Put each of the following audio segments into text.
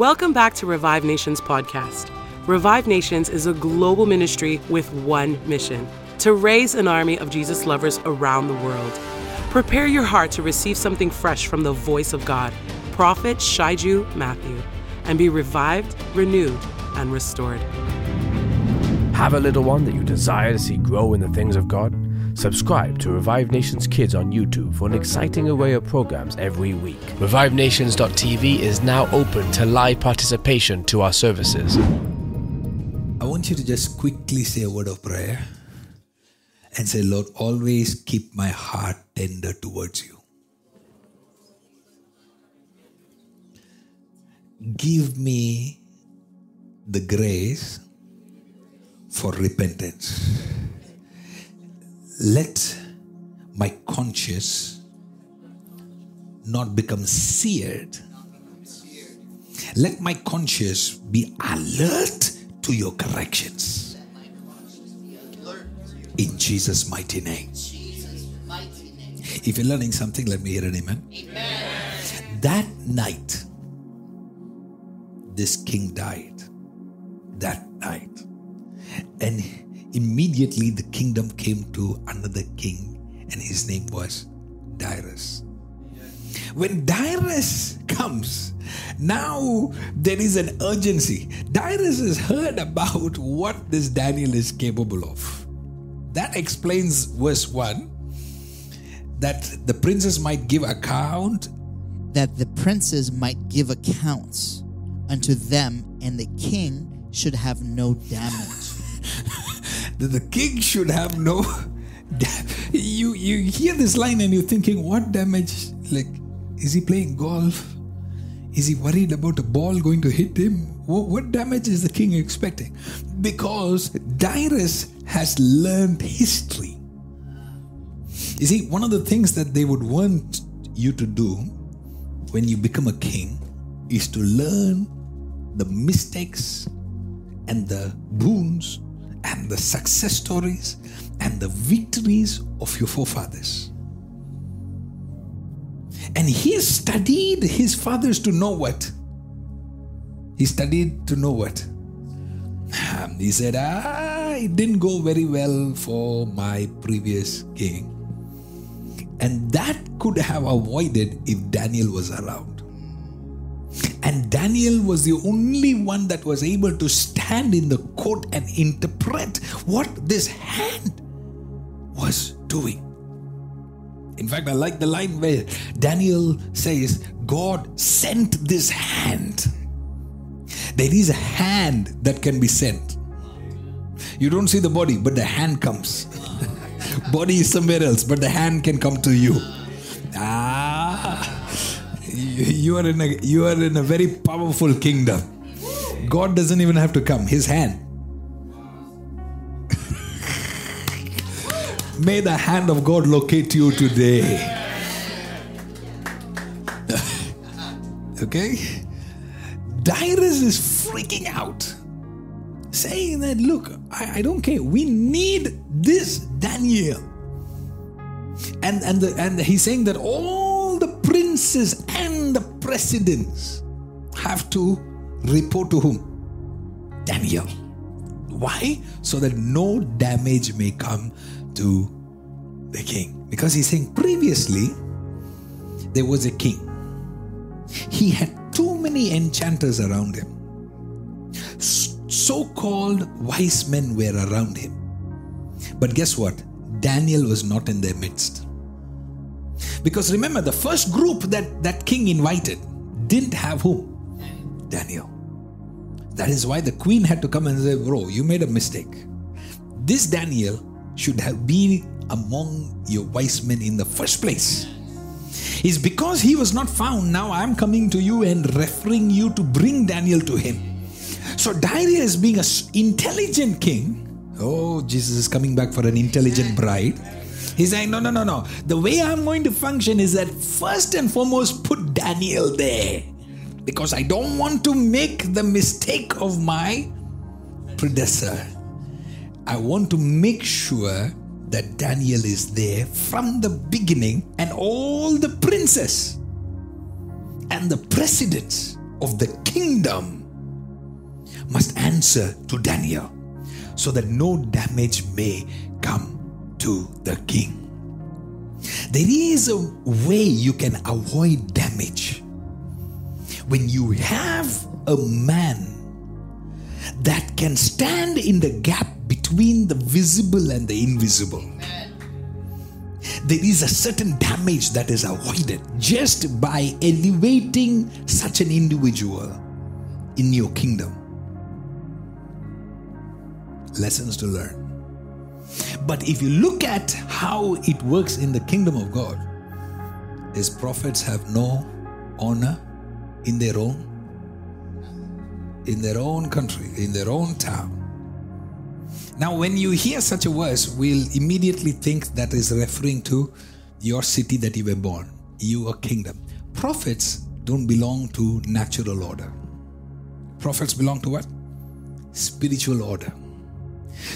Welcome back to Revive Nations podcast. Revive Nations is a global ministry with one mission to raise an army of Jesus lovers around the world. Prepare your heart to receive something fresh from the voice of God, Prophet Shaiju Matthew, and be revived, renewed, and restored. Have a little one that you desire to see grow in the things of God? Subscribe to Revive Nations Kids on YouTube for an exciting array of programs every week. ReviveNations.tv is now open to live participation to our services. I want you to just quickly say a word of prayer and say, Lord, always keep my heart tender towards you. Give me the grace for repentance. Let my conscience not become seared. Let my conscience be alert to your corrections. In Jesus' mighty name. If you're learning something, let me hear an amen. amen. That night, this king died. That night. And immediately the kingdom came to another king, and his name was Darius. When Darius comes, now there is an urgency. Darius has heard about what this Daniel is capable of. That explains verse 1 that the princes might give account. That the princes might give accounts unto them, and the king should have no damage. that the king should have no. you you hear this line and you're thinking, what damage? Like, is he playing golf? Is he worried about a ball going to hit him? What, what damage is the king expecting? Because Darius has learned history. You see, one of the things that they would want you to do when you become a king is to learn the mistakes and the boons and the success stories and the victories of your forefathers. And he studied his fathers to know what? He studied to know what? Um, he said, ah, it didn't go very well for my previous king. And that could have avoided if Daniel was around. And Daniel was the only one that was able to stand in the court and interpret what this hand was doing. In fact, I like the line where Daniel says, God sent this hand. There is a hand that can be sent. You don't see the body, but the hand comes. body is somewhere else, but the hand can come to you. Ah you are in a you are in a very powerful kingdom. God doesn't even have to come. His hand. May the hand of God locate you today. okay? Darius is freaking out, saying that, look, I, I don't care. We need this Daniel. And and the, and he's saying that all the princes and presidents have to report to whom? Daniel. Why? So that no damage may come to the king. Because he's saying previously there was a king. He had too many enchanters around him. So called wise men were around him. But guess what? Daniel was not in their midst. Because remember, the first group that that king invited didn't have who? Daniel. That is why the queen had to come and say, Bro, you made a mistake. This Daniel should have been among your wise men in the first place. Is because he was not found. Now I'm coming to you and referring you to bring Daniel to him. So Darius, being an intelligent king, oh, Jesus is coming back for an intelligent bride He's saying, no, no, no, no. The way I'm going to function is that first and foremost, put Daniel there. Because I don't want to make the mistake of my predecessor. I want to make sure that Daniel is there from the beginning and all the princes and the presidents of the kingdom must answer to Daniel so that no damage may come to the king. There is a way you can avoid damage when you have a man that can stand in the gap between the visible and the invisible. There is a certain damage that is avoided just by elevating such an individual in your kingdom. Lessons to learn. But if you look at how it works in the kingdom of God, his prophets have no honor in their own in their own country, in their own town. Now, when you hear such a verse, we'll immediately think that is referring to your city that you were born, your kingdom. Prophets don't belong to natural order. Prophets belong to what? Spiritual order.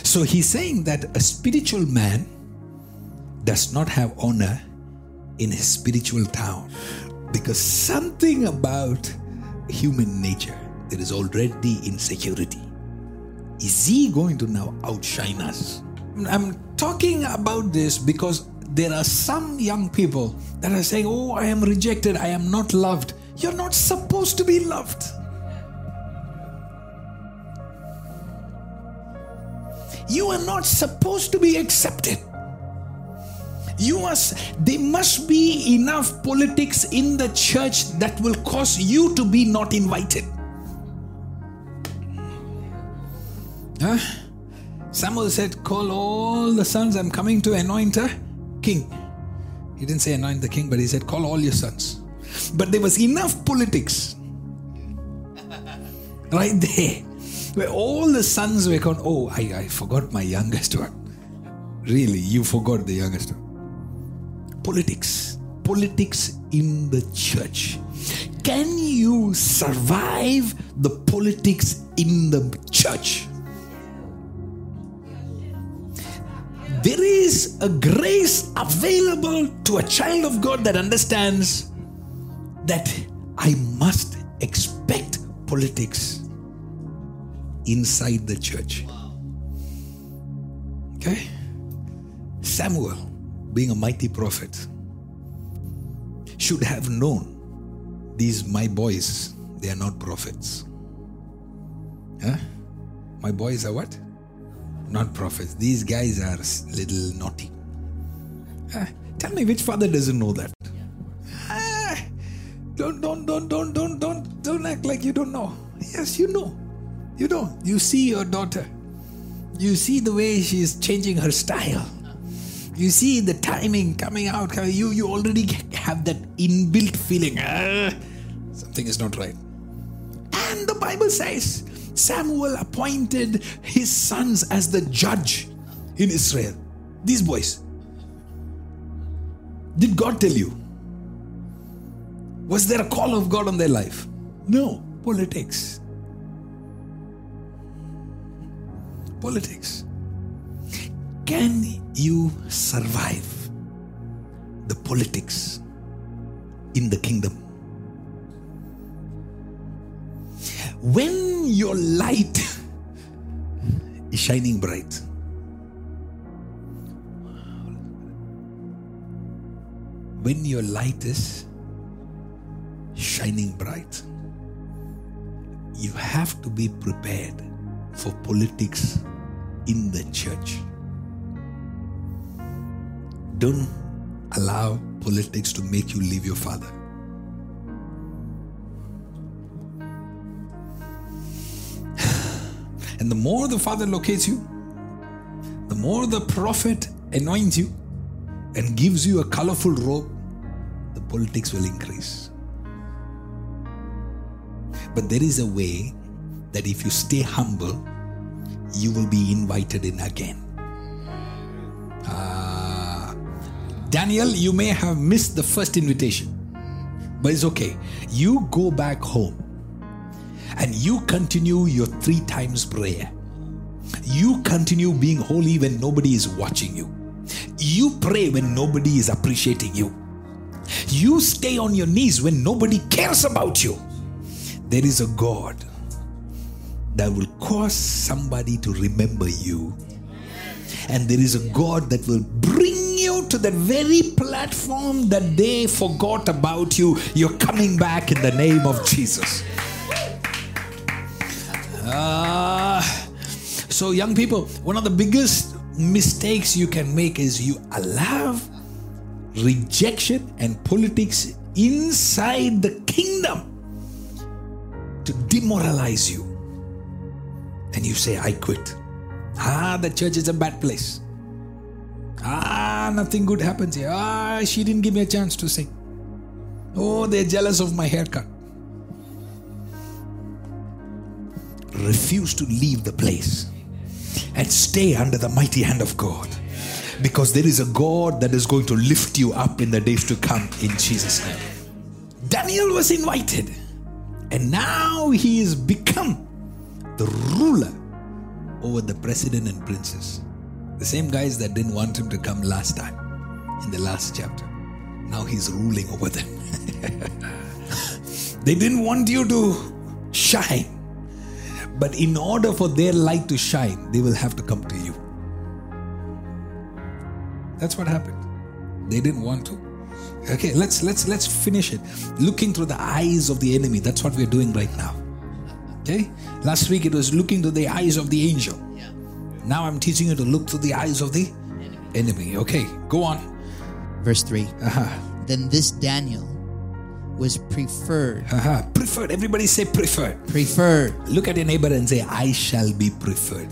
So he's saying that a spiritual man does not have honor in his spiritual town because something about human nature there is already insecurity. Is he going to now outshine us? I'm talking about this because there are some young people that are saying, Oh, I am rejected, I am not loved. You're not supposed to be loved. You are not supposed to be accepted. You must, there must be enough politics in the church that will cause you to be not invited. Huh? Samuel said, Call all the sons, I'm coming to anoint a king. He didn't say anoint the king, but he said, Call all your sons. But there was enough politics right there where all the sons were gone. Oh, I, I forgot my youngest one. Really, you forgot the youngest one. Politics. Politics in the church. Can you survive the politics in the church? There is a grace available to a child of God that understands that I must expect politics inside the church. Okay? Samuel, being a mighty prophet, should have known these my boys, they are not prophets. Huh? My boys are what? Not prophets. These guys are little naughty. Uh, tell me which father doesn't know that? Don't, don't, don't, don't, don't, don't, don't act like you don't know. Yes, you know. You know. You see your daughter. You see the way she's changing her style. You see the timing coming out. You, you already have that inbuilt feeling. Ah, something is not right. And the Bible says Samuel appointed his sons as the judge in Israel. These boys. Did God tell you? Was there a call of God on their life? No. Politics. Politics. Can you survive the politics in the kingdom? when your light is shining bright, when your light is shining bright, you have to be prepared for politics in the church. Don't allow politics to make you leave your father. And the more the Father locates you, the more the prophet anoints you and gives you a colorful robe, the politics will increase. But there is a way that if you stay humble, you will be invited in again. Uh, Daniel, you may have missed the first invitation, but it's okay. You go back home and you continue your three times prayer. You continue being holy when nobody is watching you. You pray when nobody is appreciating you. You stay on your knees when nobody cares about you. there is a God that will cause somebody to remember you. And there is a God that will bring you to the very platform that they forgot about you. You're coming back in the name of Jesus. Ah, so, young people, one of the biggest mistakes you can make is you allow rejection and politics inside the kingdom to demoralize you. And you say, I quit. Ah, the church is a bad place. Ah, nothing good happens here. Ah, she didn't give me a chance to sing. Oh, they're jealous of my haircut. Refuse to leave the place and stay under the mighty hand of God because there is a God that is going to lift you up in the days to come in Jesus' name. Daniel was invited, and now he has become the ruler over the president and princes. The same guys that didn't want him to come last time in the last chapter. Now he's ruling over them. they didn't want you to shine. But in order for their light to shine, they will have to come to you. That's what happened. They didn't want to. Okay, let's let's let's finish it. Looking through the eyes of the enemy. That's what we're doing right now. Okay? Last week it was looking through the eyes of the angel. Yeah. Now I'm teaching you to look through the eyes of the enemy. Okay, go on. Verse 3 Uh-huh. Then this Daniel was preferred. Uh-huh. Preferred. Everybody say preferred. Preferred. Look at your neighbor and say, I shall be preferred.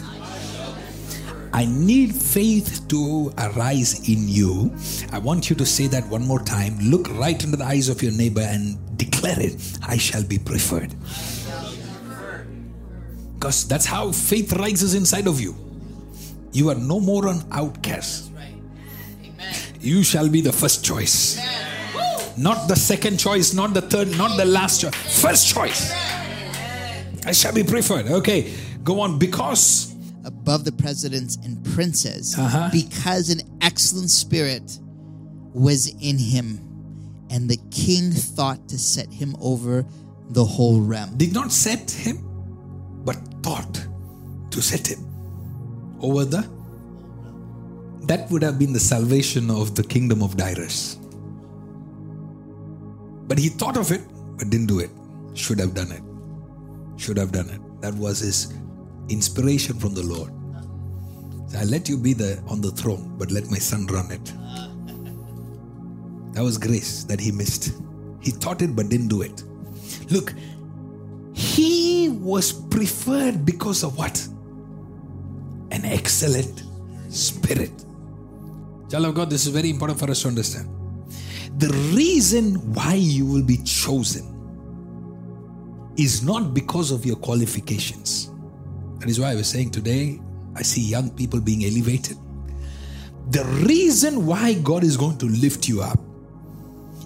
I need faith to arise in you. I want you to say that one more time. Look right into the eyes of your neighbor and declare it I shall be preferred. Because that's how faith rises inside of you. You are no more an outcast. You shall be the first choice. Not the second choice, not the third, not the last choice. First choice. I shall be preferred. Okay, go on. Because above the presidents and princes Uh-huh. because an excellent spirit was in him and the king thought to set him over the whole realm did not set him, but thought to set him over the. That would have been the salvation of the kingdom of Darius. But he thought of it, but didn't do it. Should have done it. Should have done it. That was his inspiration from the Lord. So I let you be the on the throne, but let my son run it. That was grace that he missed. He thought it but didn't do it. Look, he was preferred because of what? An excellent spirit. Child of God, this is very important for us to understand. The reason why you will be chosen is not because of your qualifications. That is why I was saying today, I see young people being elevated. The reason why God is going to lift you up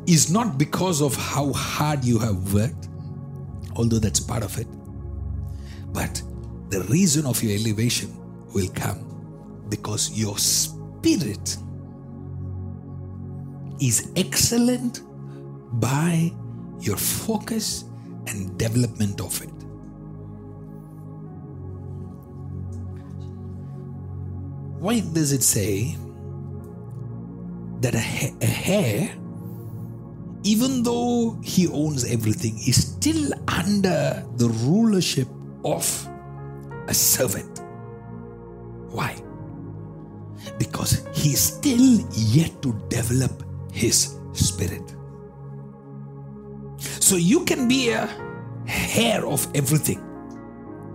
is not because of how hard you have worked, although that's part of it, but the reason of your elevation will come because your spirit is excellent by your focus and development of it. Why does it say that a, ha- a hare, even though he owns everything, is still under the rulership of a servant? Why? Because he is still yet to develop his spirit. So you can be a heir of everything.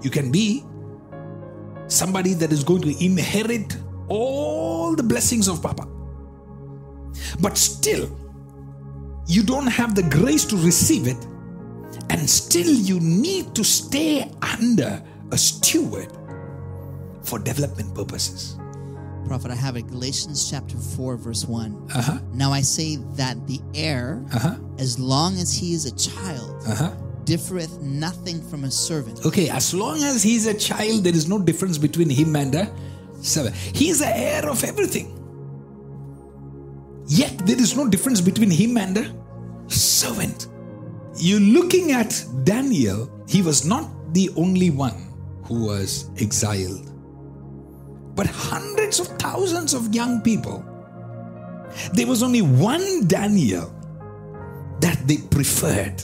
You can be somebody that is going to inherit all the blessings of Papa. But still, you don't have the grace to receive it, and still you need to stay under a steward for development purposes. prophet i have it galatians chapter 4 verse one Uh-huh. now i say that the heir Uh-huh. as long as he is a child Uh-huh. differeth nothing from a servant Okay, as long as he's a child, there is no difference between him and a servant. He is the heir of everything. Yet there is no difference between him and a servant. You're looking at Daniel, he was not the only one who was exiled, but hundreds of thousands of young people. There was only one Daniel that they preferred.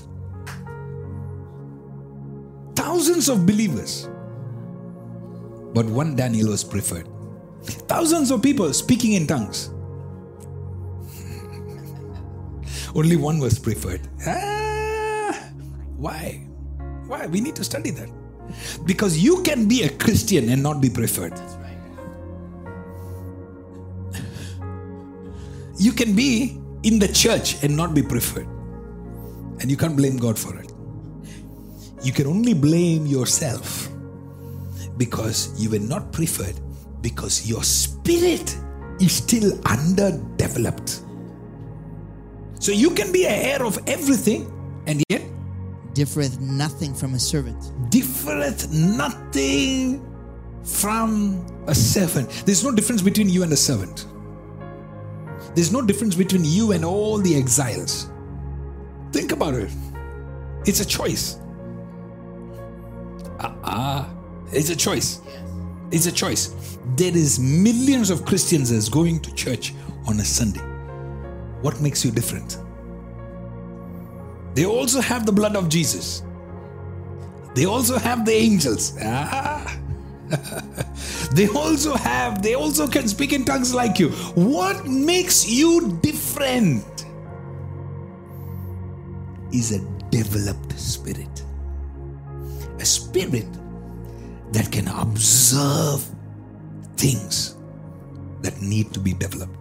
Thousands of believers, but one Daniel was preferred. Thousands of people speaking in tongues. Only one was preferred. Ah, why? Why? We need to study that. Because you can be a Christian and not be preferred. You can be in the church and not be preferred. And you can't blame God for it. You can only blame yourself because you were not preferred because your spirit is still underdeveloped. So you can be a heir of everything and yet differeth nothing from a servant. differeth nothing from a servant. There's no difference between you and a servant. There's no difference between you and all the exiles. Think about it. It's a choice. Ah, ah, it's a choice. It's a choice. There is millions of Christians that's going to church on a Sunday. What makes you different? They also have the blood of Jesus. They also have the angels. Ah. they also have, they also can speak in tongues like you. What makes you different is a developed spirit. A spirit that can observe things that need to be developed.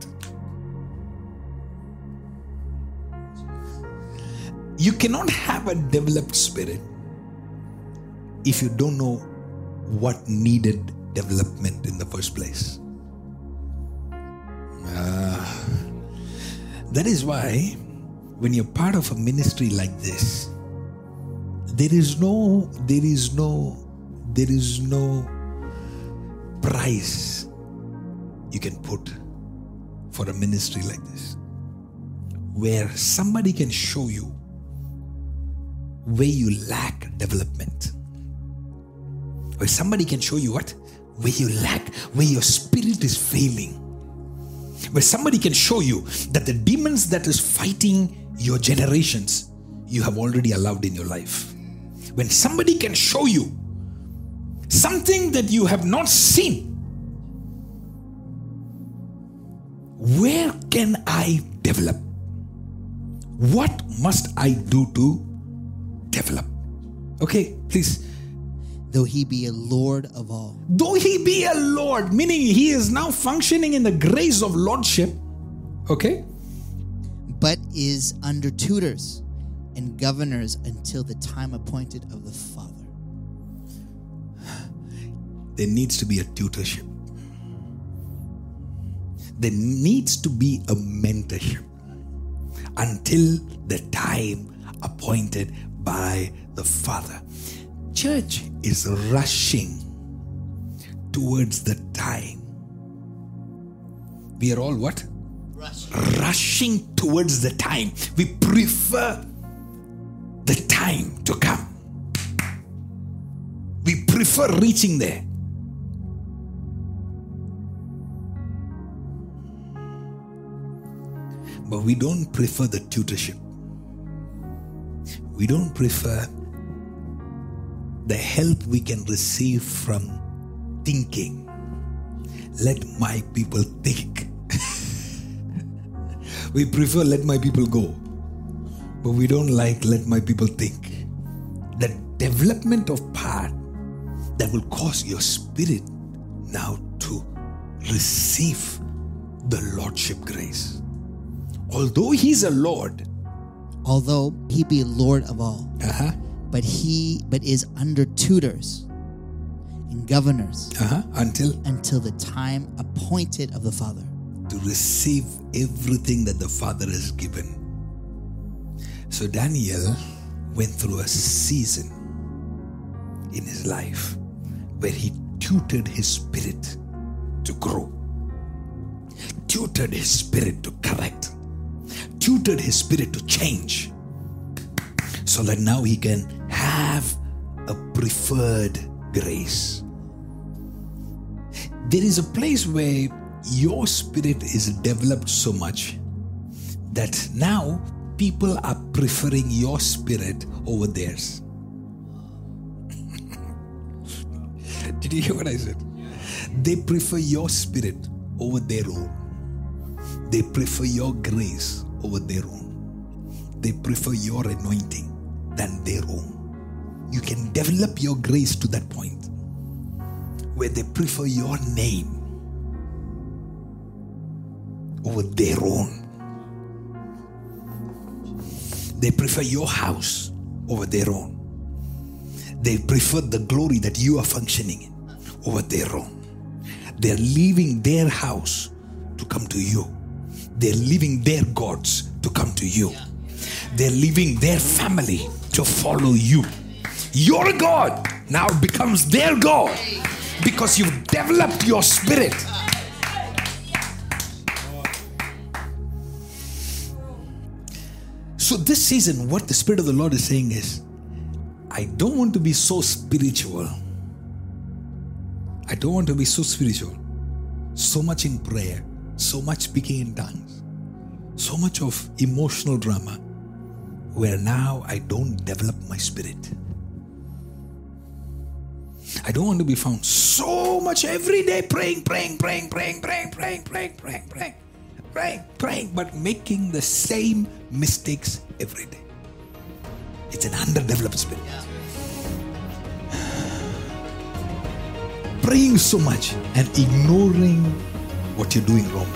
You cannot have a developed spirit if you don't know what needed development in the first place. Ah. that is why, when you're part of a ministry like this, there is no, there is no, there is no price you can put for a ministry like this, where somebody can show you where you lack development. Where somebody can show you what? Where you lack, where your spirit is failing. Where somebody can show you that the demons that is fighting your generations, you have already allowed in your life. When somebody can show you something that you have not seen, where can I develop? What must I do to develop. Okay, please. Though he be a Lord of all. Though he be a Lord, meaning he is now functioning in the grace of Lordship. Okay? But is under tutors and governors until the time appointed of the Father. There needs to be a tutorship. There needs to be a mentorship until the time appointed by the Father. Church is rushing towards the time. We are all what? Rushing towards the time. We prefer the time to come. We prefer reaching there. But we don't prefer the tutorship. We don't prefer the help we can receive from thinking. Let my people think. we prefer let my people go. But we don't like let my people think. The development of part that will cause your spirit now to receive the Lordship grace. Although He's a Lord, Although he be Lord of all, uh-huh, but he but is under tutors and governors uh-huh, until until the time appointed of the Father. to receive everything that the Father has given. So Daniel went through a season in his life where he tutored his spirit to grow, tutored his spirit to correct, tutored his spirit to change. so that now he can have a preferred grace. There is a place where your spirit is developed so much that now people are preferring your spirit over theirs. Did you hear what I said? They prefer your spirit over their own. They prefer your grace over their own. They prefer your anointing than their own. You can develop your grace to that point where they prefer your name over their own. They prefer your house over their own. They prefer the glory that you are functioning in over their own. They're leaving their house to come to you. They're leaving their gods to come to you. They're leaving their family to follow you. Your God now becomes their God because you've developed your spirit. So, this season, what the Spirit of the Lord is saying is, I don't want to be so spiritual. I don't want to be so spiritual. So much in prayer, so much speaking in tongues, so much of emotional drama, where now I don't develop my spirit. I don't want to be found so much every day praying, praying, praying, praying, praying, praying, praying, praying, praying, praying, praying, but making the same mistakes every day. It's an underdeveloped spirit. Praying so much and ignoring what you're doing wrong.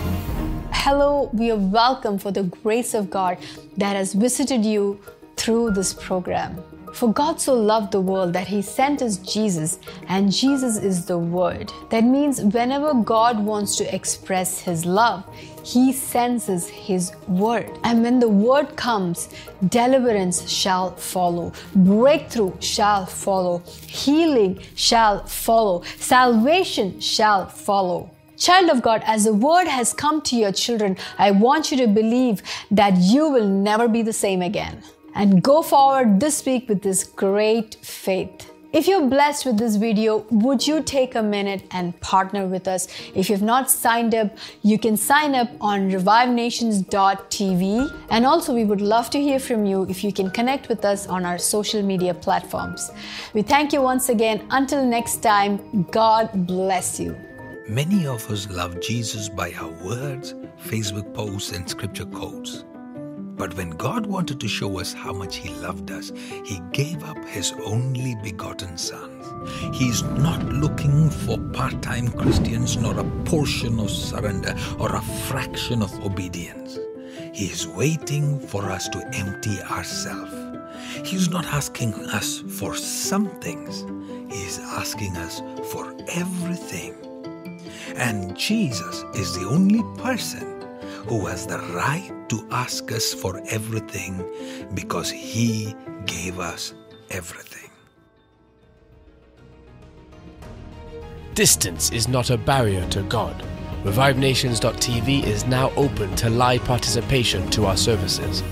Hello, we are welcome for the grace of God that has visited you through this program. For God so loved the world that he sent us Jesus, and Jesus is the Word. That means whenever God wants to express his love, he sends his Word. And when the Word comes, deliverance shall follow, breakthrough shall follow, healing shall follow, salvation shall follow. Child of God, as the word has come to your children, I want you to believe that you will never be the same again. And go forward this week with this great faith. If you're blessed with this video, would you take a minute and partner with us? If you've not signed up, you can sign up on revivenations.tv. And also, we would love to hear from you if you can connect with us on our social media platforms. We thank you once again. Until next time, God bless you. Many of us love Jesus by our words, Facebook posts, and scripture quotes. But when God wanted to show us how much He loved us, He gave up His only begotten Son. He's not looking for part time Christians nor a portion of surrender or a fraction of obedience. He is waiting for us to empty ourselves. He's not asking us for some things, He is asking us for everything. And Jesus is the only person who has the right to ask us for everything because he gave us everything. Distance is not a barrier to God. ReviveNations.tv is now open to live participation to our services.